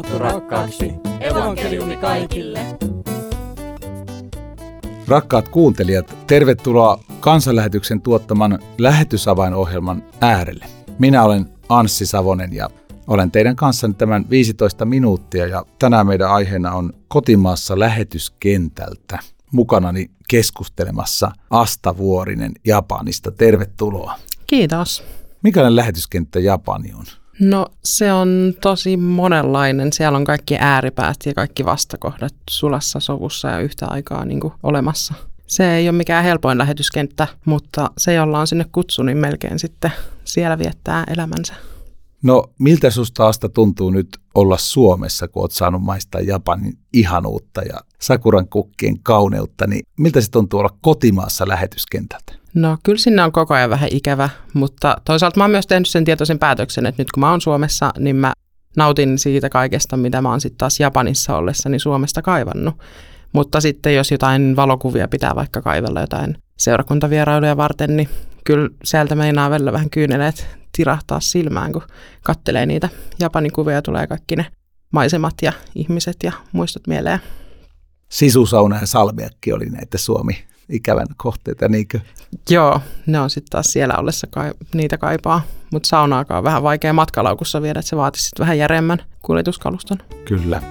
raamattu rakkaaksi. Evankeliumi kaikille. Rakkaat kuuntelijat, tervetuloa kansanlähetyksen tuottaman lähetysavainohjelman äärelle. Minä olen Anssi Savonen ja olen teidän kanssanne tämän 15 minuuttia ja tänään meidän aiheena on kotimaassa lähetyskentältä. Mukanani keskustelemassa Asta Vuorinen Japanista. Tervetuloa. Kiitos. Mikälainen lähetyskenttä Japani on? No se on tosi monenlainen. Siellä on kaikki ääripäät ja kaikki vastakohdat sulassa sovussa ja yhtä aikaa niin kuin olemassa. Se ei ole mikään helpoin lähetyskenttä, mutta se, jolla on sinne kutsu, niin melkein sitten siellä viettää elämänsä. No miltä susta Asta tuntuu nyt olla Suomessa, kun oot saanut maistaa Japanin ihanuutta ja sakuran kukkien kauneutta, niin miltä se tuntuu olla kotimaassa lähetyskentältä? No kyllä sinne on koko ajan vähän ikävä, mutta toisaalta mä oon myös tehnyt sen tietoisen päätöksen, että nyt kun mä oon Suomessa, niin mä nautin siitä kaikesta, mitä mä oon sitten taas Japanissa ollessani Suomesta kaivannut. Mutta sitten jos jotain valokuvia pitää vaikka kaivella jotain seurakuntavierailuja varten, niin kyllä sieltä meinaa välillä vähän kyyneleet tirahtaa silmään, kun kattelee niitä Japanin kuvia tulee kaikki ne maisemat ja ihmiset ja muistot mieleen. Sisusauna ja salmiakki oli näitä Suomi ikävän kohteita, niinkö? Joo, ne on sitten taas siellä ollessa kai, niitä kaipaa. Mutta saunaakaan on vähän vaikea matkalaukussa viedä, että se vaatisi sitten vähän järjemmän kuljetuskaluston. Kyllä.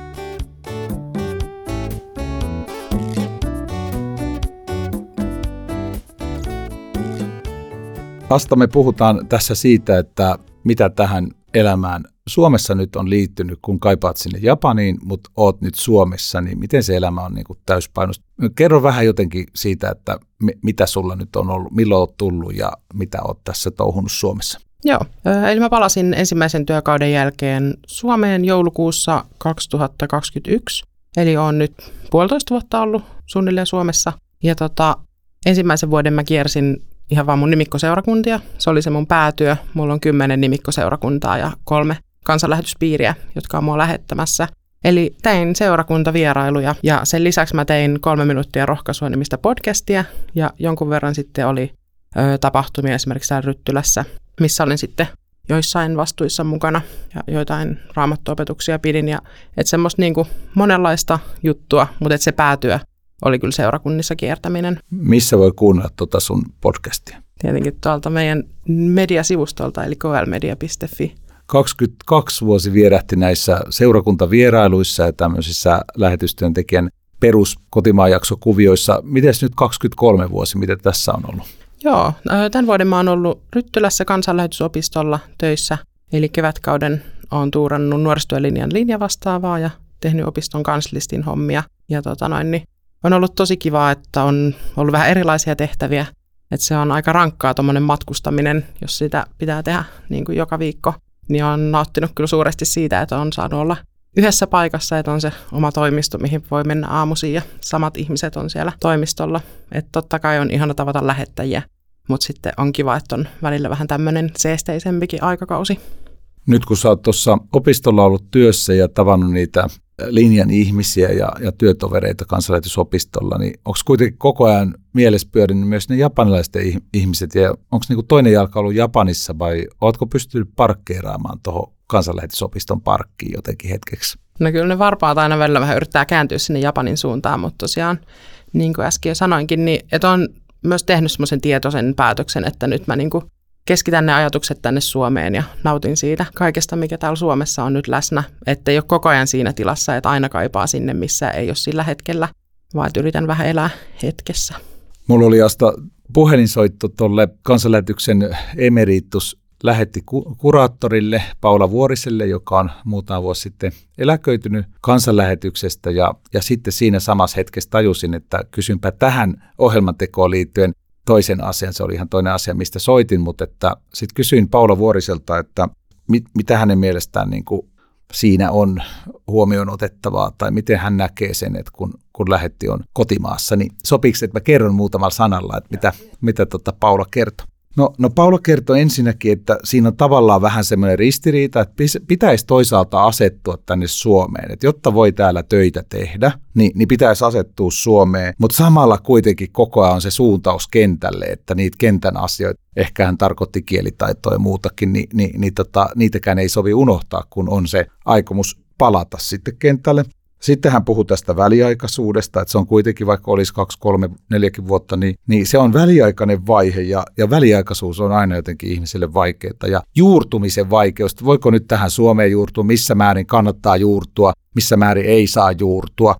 Asta me puhutaan tässä siitä, että mitä tähän elämään Suomessa nyt on liittynyt, kun kaipaat sinne Japaniin, mutta oot nyt Suomessa, niin miten se elämä on niin kuin täyspainosta? Kerro vähän jotenkin siitä, että mitä sulla nyt on ollut, milloin oot tullut ja mitä oot tässä touhunut Suomessa? Joo, eli mä palasin ensimmäisen työkauden jälkeen Suomeen joulukuussa 2021, eli on nyt puolitoista vuotta ollut suunnilleen Suomessa. Ja tota, ensimmäisen vuoden mä kiersin ihan vaan mun nimikkoseurakuntia. Se oli se mun päätyö. Mulla on kymmenen nimikkoseurakuntaa ja kolme kansanlähetyspiiriä, jotka on mua lähettämässä. Eli tein seurakuntavierailuja ja sen lisäksi mä tein kolme minuuttia rohkaisua nimistä podcastia ja jonkun verran sitten oli ö, tapahtumia esimerkiksi täällä Ryttylässä, missä olin sitten joissain vastuissa mukana ja joitain raamattuopetuksia pidin ja että semmoista niin kuin monenlaista juttua, mutta että se päätyö oli kyllä seurakunnissa kiertäminen. Missä voi kuunnella tuota sun podcastia? Tietenkin tuolta meidän mediasivustolta eli klmedia.fi. 22 vuosi vierähti näissä seurakuntavierailuissa ja tämmöisissä lähetystyöntekijän peruskotimaajaksokuvioissa. Miten nyt 23 vuosi, mitä tässä on ollut? Joo, tämän vuoden mä oon ollut Ryttylässä kansanlähetysopistolla töissä, eli kevätkauden on tuurannut nuorisotyölinjan linjavastaavaa ja tehnyt opiston kanslistin hommia. Ja tota noin, niin on ollut tosi kiva, että on ollut vähän erilaisia tehtäviä. Että se on aika rankkaa tuommoinen matkustaminen, jos sitä pitää tehdä niin kuin joka viikko niin on nauttinut kyllä suuresti siitä, että on saanut olla yhdessä paikassa, että on se oma toimisto, mihin voi mennä aamuisin ja samat ihmiset on siellä toimistolla. Että totta kai on ihana tavata lähettäjiä, mutta sitten on kiva, että on välillä vähän tämmöinen seesteisempikin aikakausi. Nyt kun sä oot tuossa opistolla ollut työssä ja tavannut niitä linjan ihmisiä ja, ja työtovereita kansanlähetysopistolla, niin onko kuitenkin koko ajan mielessä pyörinyt myös ne japanilaiset ihmiset ja onko niinku toinen jalka ollut Japanissa vai oletko pystynyt parkkeeraamaan tuohon kansanlähetysopiston parkkiin jotenkin hetkeksi? No kyllä ne varpaat aina välillä vähän yrittää kääntyä sinne Japanin suuntaan, mutta tosiaan niin kuin äsken jo sanoinkin, niin että on myös tehnyt semmoisen tietoisen päätöksen, että nyt mä niin kuin keskitän ne ajatukset tänne Suomeen ja nautin siitä kaikesta, mikä täällä Suomessa on nyt läsnä. Että ei ole koko ajan siinä tilassa, että aina kaipaa sinne, missä ei ole sillä hetkellä, vaan yritän vähän elää hetkessä. Mulla oli asta puhelinsoitto tuolle kansanlähetyksen emeritus lähetti kuraattorille Paula Vuoriselle, joka on muutama vuosi sitten eläköitynyt kansanlähetyksestä ja, ja sitten siinä samassa hetkessä tajusin, että kysynpä tähän ohjelmantekoon liittyen toisen asian, se oli ihan toinen asia, mistä soitin, mutta että sitten kysyin Paula Vuoriselta, että mit, mitä hänen mielestään niin kuin siinä on huomioon otettavaa, tai miten hän näkee sen, että kun, kun lähetti on kotimaassa, niin sopiiko, että mä kerron muutamalla sanalla, että mitä, mitä tota Paula kertoi? No, no Paula kertoi ensinnäkin, että siinä on tavallaan vähän semmoinen ristiriita, että pitäisi toisaalta asettua tänne Suomeen. Että jotta voi täällä töitä tehdä, niin, niin pitäisi asettua Suomeen. Mutta samalla kuitenkin koko ajan on se suuntaus kentälle, että niitä kentän asioita, ehkä hän tarkoitti kielitaitoa ja muutakin, niin, niin, niin tota, niitäkään ei sovi unohtaa, kun on se aikomus palata sitten kentälle. Sitten hän puhui tästä väliaikaisuudesta, että se on kuitenkin, vaikka olisi kaksi, kolme, neljäkin vuotta, niin, niin se on väliaikainen vaihe ja, ja väliaikaisuus on aina jotenkin ihmiselle vaikeaa. Ja juurtumisen vaikeus, voiko nyt tähän Suomeen juurtua, missä määrin kannattaa juurtua, missä määrin ei saa juurtua,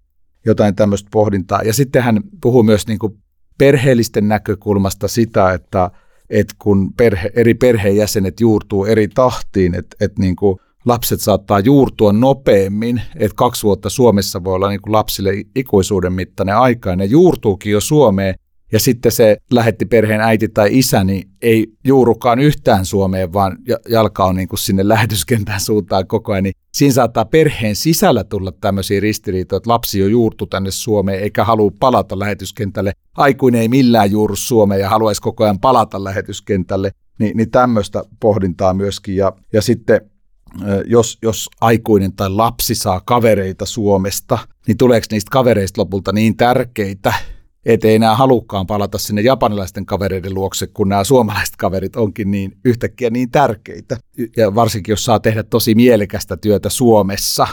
jotain tämmöistä pohdintaa. Ja sitten hän puhuu myös niin kuin perheellisten näkökulmasta sitä, että, että kun perhe, eri perheenjäsenet juurtuu eri tahtiin, että, että niin kuin lapset saattaa juurtua nopeammin, että kaksi vuotta Suomessa voi olla niin kuin lapsille ikuisuuden mittainen aika, ja ne juurtuukin jo Suomeen, ja sitten se lähetti perheen äiti tai isä, niin ei juurukaan yhtään Suomeen, vaan jalka on niin kuin sinne lähetyskentän suuntaan koko ajan. Niin siinä saattaa perheen sisällä tulla tämmöisiä ristiriitoja, että lapsi jo juurtu tänne Suomeen eikä halua palata lähetyskentälle. Aikuinen ei millään juuru Suomeen ja haluaisi koko ajan palata lähetyskentälle. Ni, niin tämmöistä pohdintaa myöskin. Ja, ja sitten jos, jos aikuinen tai lapsi saa kavereita Suomesta, niin tuleeko niistä kavereista lopulta niin tärkeitä, ettei enää halukkaan palata sinne japanilaisten kavereiden luokse, kun nämä suomalaiset kaverit onkin niin yhtäkkiä niin tärkeitä. Ja varsinkin, jos saa tehdä tosi mielekästä työtä Suomessa,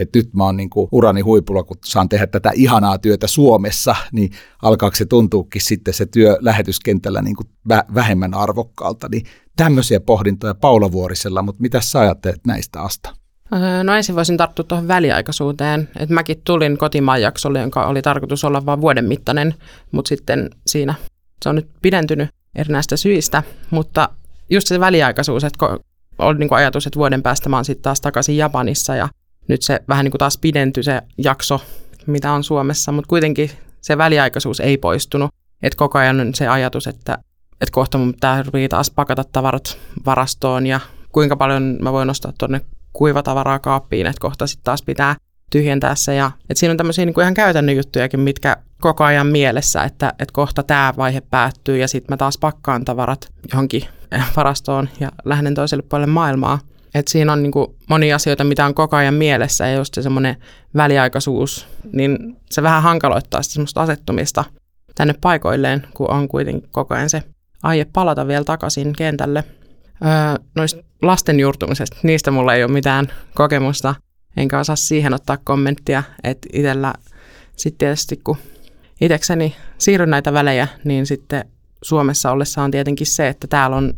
että nyt mä oon niin kuin urani huipulla, kun saan tehdä tätä ihanaa työtä Suomessa, niin alkaako se tuntuukin sitten se työ lähetyskentällä niin kuin vähemmän arvokkaalta. Niin tämmöisiä pohdintoja Paula Vuorisella, mutta mitä sä ajattelet näistä Asta? Öö, no ensin voisin tarttua tuohon väliaikaisuuteen. että mäkin tulin kotimaan jaksolle, jonka oli tarkoitus olla vain vuoden mittainen, mutta sitten siinä se on nyt pidentynyt erinäistä syistä. Mutta just se väliaikaisuus, että oli niin kuin ajatus, että vuoden päästä mä oon sitten taas takaisin Japanissa ja nyt se vähän niin kuin taas pidentyi se jakso, mitä on Suomessa, mutta kuitenkin se väliaikaisuus ei poistunut. Että koko ajan on se ajatus, että, että kohta mun pitää taas pakata tavarat varastoon ja kuinka paljon mä voin nostaa tuonne kuivatavaraa kaappiin, että kohta sitten taas pitää tyhjentää se. Ja, että siinä on tämmöisiä niin kuin ihan käytännön juttujakin, mitkä koko ajan mielessä, että, että kohta tämä vaihe päättyy ja sitten mä taas pakkaan tavarat johonkin varastoon ja lähden toiselle puolelle maailmaa. Et siinä on niin kuin monia asioita, mitä on koko ajan mielessä ja just se semmoinen väliaikaisuus, niin se vähän hankaloittaa sitä semmoista asettumista tänne paikoilleen, kun on kuitenkin koko ajan se aie palata vielä takaisin kentälle. Öö, noista lasten juurtumisesta, niistä mulla ei ole mitään kokemusta, enkä osaa siihen ottaa kommenttia, että itsellä sitten tietysti kun itsekseni siirryn näitä välejä, niin sitten Suomessa ollessa on tietenkin se, että täällä on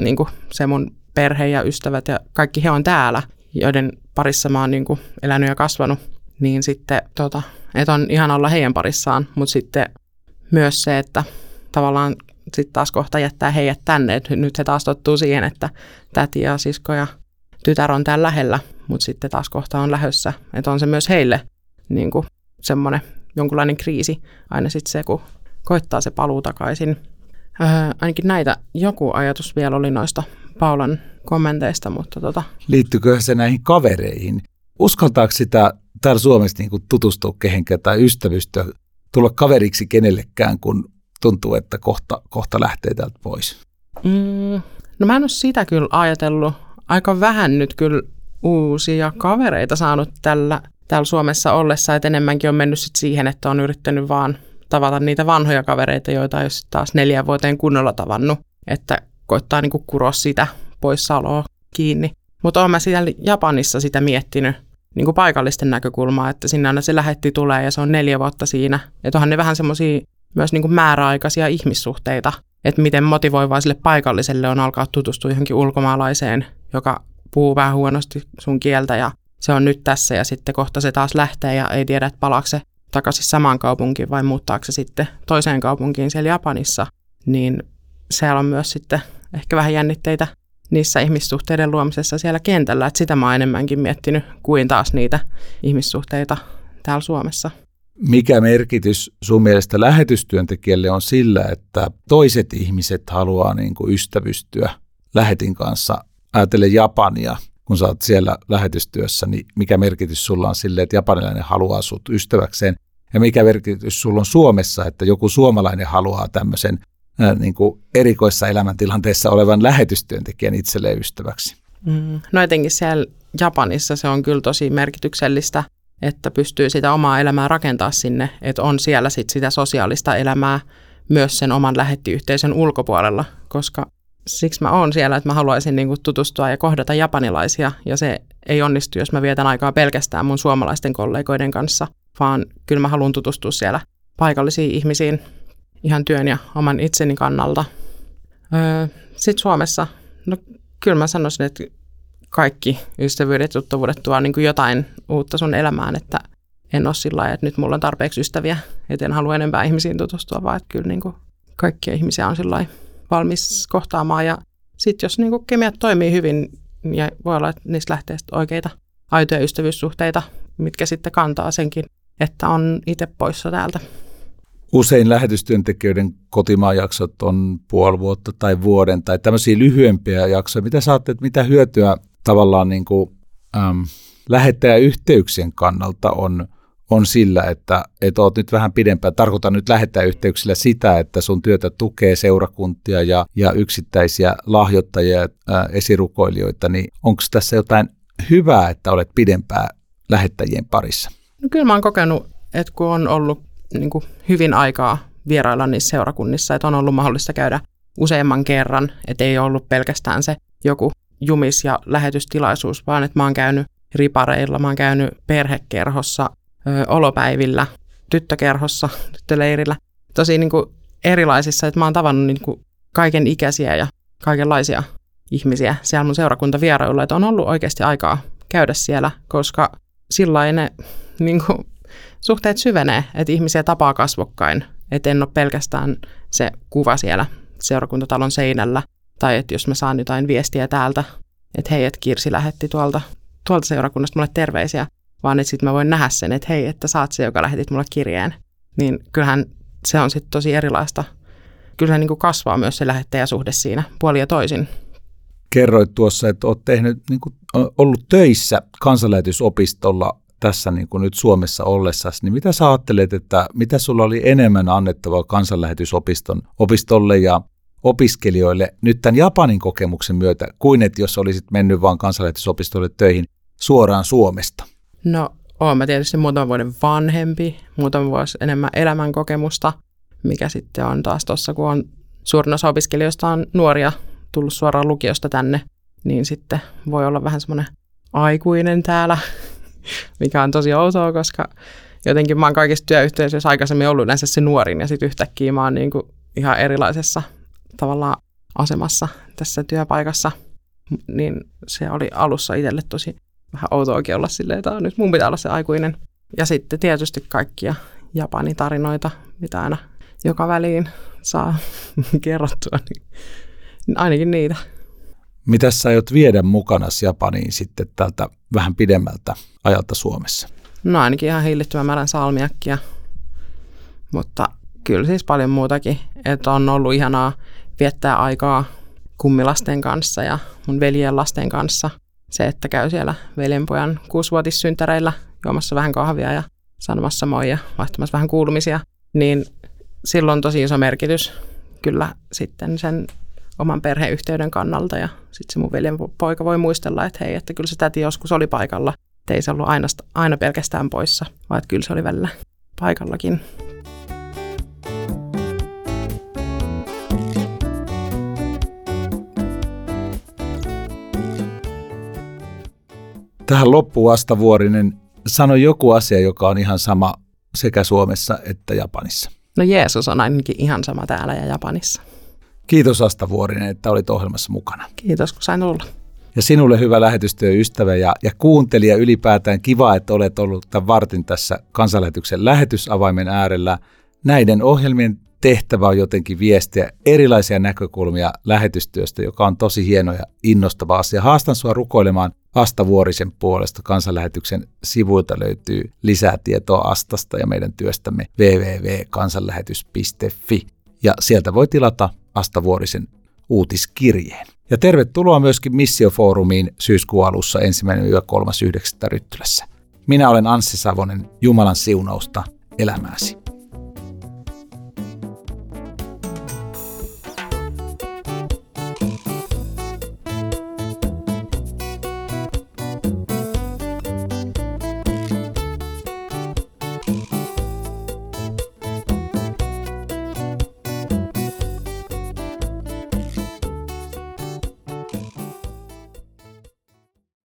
niin se mun perhe ja ystävät ja kaikki he on täällä, joiden parissa mä oon niin kuin elänyt ja kasvanut, niin sitten tota, että on ihan olla heidän parissaan, mutta sitten myös se, että tavallaan sitten taas kohta jättää heidät tänne, että nyt se taas tottuu siihen, että täti ja sisko ja tytär on täällä lähellä, mutta sitten taas kohta on lähössä, että on se myös heille niin kuin semmoinen jonkunlainen kriisi aina sitten se, kun koittaa se paluu takaisin. Öö, ainakin näitä joku ajatus vielä oli noista Paulan kommenteista, mutta tota. Liittyykö se näihin kavereihin? Uskaltaako sitä täällä Suomessa niin tutustua kehenkään tai ystävystyä, tulla kaveriksi kenellekään, kun tuntuu, että kohta, kohta lähtee täältä pois? Mm, no mä en ole sitä kyllä ajatellut. Aika vähän nyt kyllä uusia kavereita saanut tällä, täällä Suomessa ollessa, että enemmänkin on mennyt sit siihen, että on yrittänyt vaan tavata niitä vanhoja kavereita, joita ei ole taas neljä vuoteen kunnolla tavannut. Että koittaa niin kuin kuroa sitä poissaoloa kiinni. Mutta olen mä siellä Japanissa sitä miettinyt niin kuin paikallisten näkökulmaa, että sinne aina se lähetti tulee ja se on neljä vuotta siinä. Että onhan ne vähän semmoisia myös niin kuin määräaikaisia ihmissuhteita, että miten motivoivaa sille paikalliselle on alkaa tutustua johonkin ulkomaalaiseen, joka puhuu vähän huonosti sun kieltä ja se on nyt tässä ja sitten kohta se taas lähtee ja ei tiedä, että palaako se takaisin samaan kaupunkiin vai muuttaako se sitten toiseen kaupunkiin siellä Japanissa, niin siellä on myös sitten ehkä vähän jännitteitä niissä ihmissuhteiden luomisessa siellä kentällä, että sitä mä oon enemmänkin miettinyt kuin taas niitä ihmissuhteita täällä Suomessa. Mikä merkitys sun mielestä lähetystyöntekijälle on sillä, että toiset ihmiset haluaa niin kuin ystävystyä lähetin kanssa? Ajattele Japania, kun sä oot siellä lähetystyössä, niin mikä merkitys sulla on sille, että japanilainen haluaa sut ystäväkseen? Ja mikä merkitys sulla on Suomessa, että joku suomalainen haluaa tämmöisen niin kuin erikoissa elämäntilanteessa olevan lähetystyöntekijän itselleen ystäväksi. Mm. No etenkin siellä Japanissa se on kyllä tosi merkityksellistä, että pystyy sitä omaa elämää rakentaa sinne, että on siellä sit sitä sosiaalista elämää myös sen oman lähettiyhteisön ulkopuolella, koska siksi mä oon siellä, että mä haluaisin niinku tutustua ja kohdata japanilaisia ja se ei onnistu, jos mä vietän aikaa pelkästään mun suomalaisten kollegoiden kanssa, vaan kyllä mä haluan tutustua siellä paikallisiin ihmisiin ihan työn ja oman itseni kannalta. Öö, Sitten Suomessa, no kyllä mä sanoisin, että kaikki ystävyydet, tuttavuudet tuo niin kuin jotain uutta sun elämään, että en ole sillä lailla, että nyt mulla on tarpeeksi ystäviä, että en halua enempää ihmisiin tutustua, vaan että kyllä niin kuin kaikkia ihmisiä on sillä valmis kohtaamaan. Ja sitten jos niin kuin kemiat toimii hyvin, ja voi olla, että niistä lähtee oikeita aitoja ystävyyssuhteita, mitkä sitten kantaa senkin, että on itse poissa täältä. Usein lähetystyöntekijöiden kotimaajaksot on puoli vuotta tai vuoden tai tämmöisiä lyhyempiä jaksoja. Mitä saatte, mitä hyötyä tavallaan niin kuin, äm, lähettäjäyhteyksien kannalta on, on sillä, että et oot nyt vähän pidempään. Tarkoitan nyt lähettäjäyhteyksillä sitä, että sun työtä tukee seurakuntia ja, ja yksittäisiä lahjoittajia, ää, esirukoilijoita, niin onko tässä jotain hyvää, että olet pidempään lähettäjien parissa? No kyllä mä oon kokenut, että kun on ollut niin kuin hyvin aikaa vierailla niissä seurakunnissa, että on ollut mahdollista käydä useamman kerran, että ei ollut pelkästään se joku jumis- ja lähetystilaisuus, vaan että mä oon käynyt ripareilla, mä oon käynyt perhekerhossa, ö, olopäivillä, tyttökerhossa, tyttöleirillä, tosi niin kuin erilaisissa, että mä oon tavannut niin kuin kaiken ikäisiä ja kaikenlaisia ihmisiä siellä mun seurakuntavierailulla, että on ollut oikeasti aikaa käydä siellä, koska sillä ne niin kuin, suhteet syvenee, että ihmisiä tapaa kasvokkain, että en ole pelkästään se kuva siellä seurakuntatalon seinällä, tai että jos mä saan jotain viestiä täältä, että hei, että Kirsi lähetti tuolta, tuolta seurakunnasta mulle terveisiä, vaan että sitten mä voin nähdä sen, että hei, että saat se, joka lähetit mulle kirjeen. Niin kyllähän se on sitten tosi erilaista. Kyllä se niin kasvaa myös se lähettäjäsuhde siinä puoli ja toisin. Kerroit tuossa, että olet tehnyt, niin kuin, ollut töissä kansanlähetysopistolla tässä niin kuin nyt Suomessa ollessasi, niin mitä sä ajattelet, että mitä sulla oli enemmän annettavaa kansanlähetysopiston opistolle ja opiskelijoille nyt tämän Japanin kokemuksen myötä, kuin että jos olisit mennyt vaan kansanlähetysopistolle töihin suoraan Suomesta? No, olen mä tietysti muutaman vuoden vanhempi, muutaman vuosi enemmän elämänkokemusta, mikä sitten on taas tuossa, kun on suurin osa opiskelijoista on nuoria tullut suoraan lukiosta tänne, niin sitten voi olla vähän semmoinen aikuinen täällä, mikä on tosi outoa, koska jotenkin mä oon kaikissa työyhteisöissä aikaisemmin ollut yleensä se nuorin ja sitten yhtäkkiä mä oon niin kuin ihan erilaisessa tavallaan asemassa tässä työpaikassa, niin se oli alussa itselle tosi vähän outoakin olla silleen, että nyt mun pitää olla se aikuinen. Ja sitten tietysti kaikkia Japanin tarinoita, mitä aina joka väliin saa kerrottua, niin ainakin niitä. Mitä sä aiot viedä mukana Japaniin sitten tältä vähän pidemmältä ajalta Suomessa? No ainakin ihan hillittömän määrän salmiakkia, mutta kyllä siis paljon muutakin. Että on ollut ihanaa viettää aikaa kummilasten kanssa ja mun veljen lasten kanssa. Se, että käy siellä veljenpojan kuusivuotissyntäreillä juomassa vähän kahvia ja sanomassa moi ja vaihtamassa vähän kuulumisia, niin silloin on tosi iso merkitys kyllä sitten sen oman perheyhteyden kannalta ja sitten se mun veljen poika voi muistella, että hei, että kyllä se täti joskus oli paikalla, että ei se ollut aina, aina pelkästään poissa, vaan että kyllä se oli välillä paikallakin. Tähän loppuun Astavuorinen, sano joku asia, joka on ihan sama sekä Suomessa että Japanissa. No Jeesus on ainakin ihan sama täällä ja Japanissa. Kiitos Asta Vuorinen, että olit ohjelmassa mukana. Kiitos, kun sain olla. Ja sinulle hyvä lähetystyöystävä ja, ja kuuntelija ylipäätään. Kiva, että olet ollut tämän vartin tässä kansanlähetyksen lähetysavaimen äärellä. Näiden ohjelmien tehtävä on jotenkin viestiä erilaisia näkökulmia lähetystyöstä, joka on tosi hieno ja innostava asia. Haastan sinua rukoilemaan Asta Vuorisen puolesta. Kansanlähetyksen sivuilta löytyy lisää tietoa Astasta ja meidän työstämme www.kansanlähetys.fi. Ja sieltä voi tilata Asta Vuorisen uutiskirjeen. Ja tervetuloa myöskin Missiofoorumiin syyskuun alussa 1.3.9. Ryttylässä. Minä olen Anssi Savonen, Jumalan siunausta elämääsi.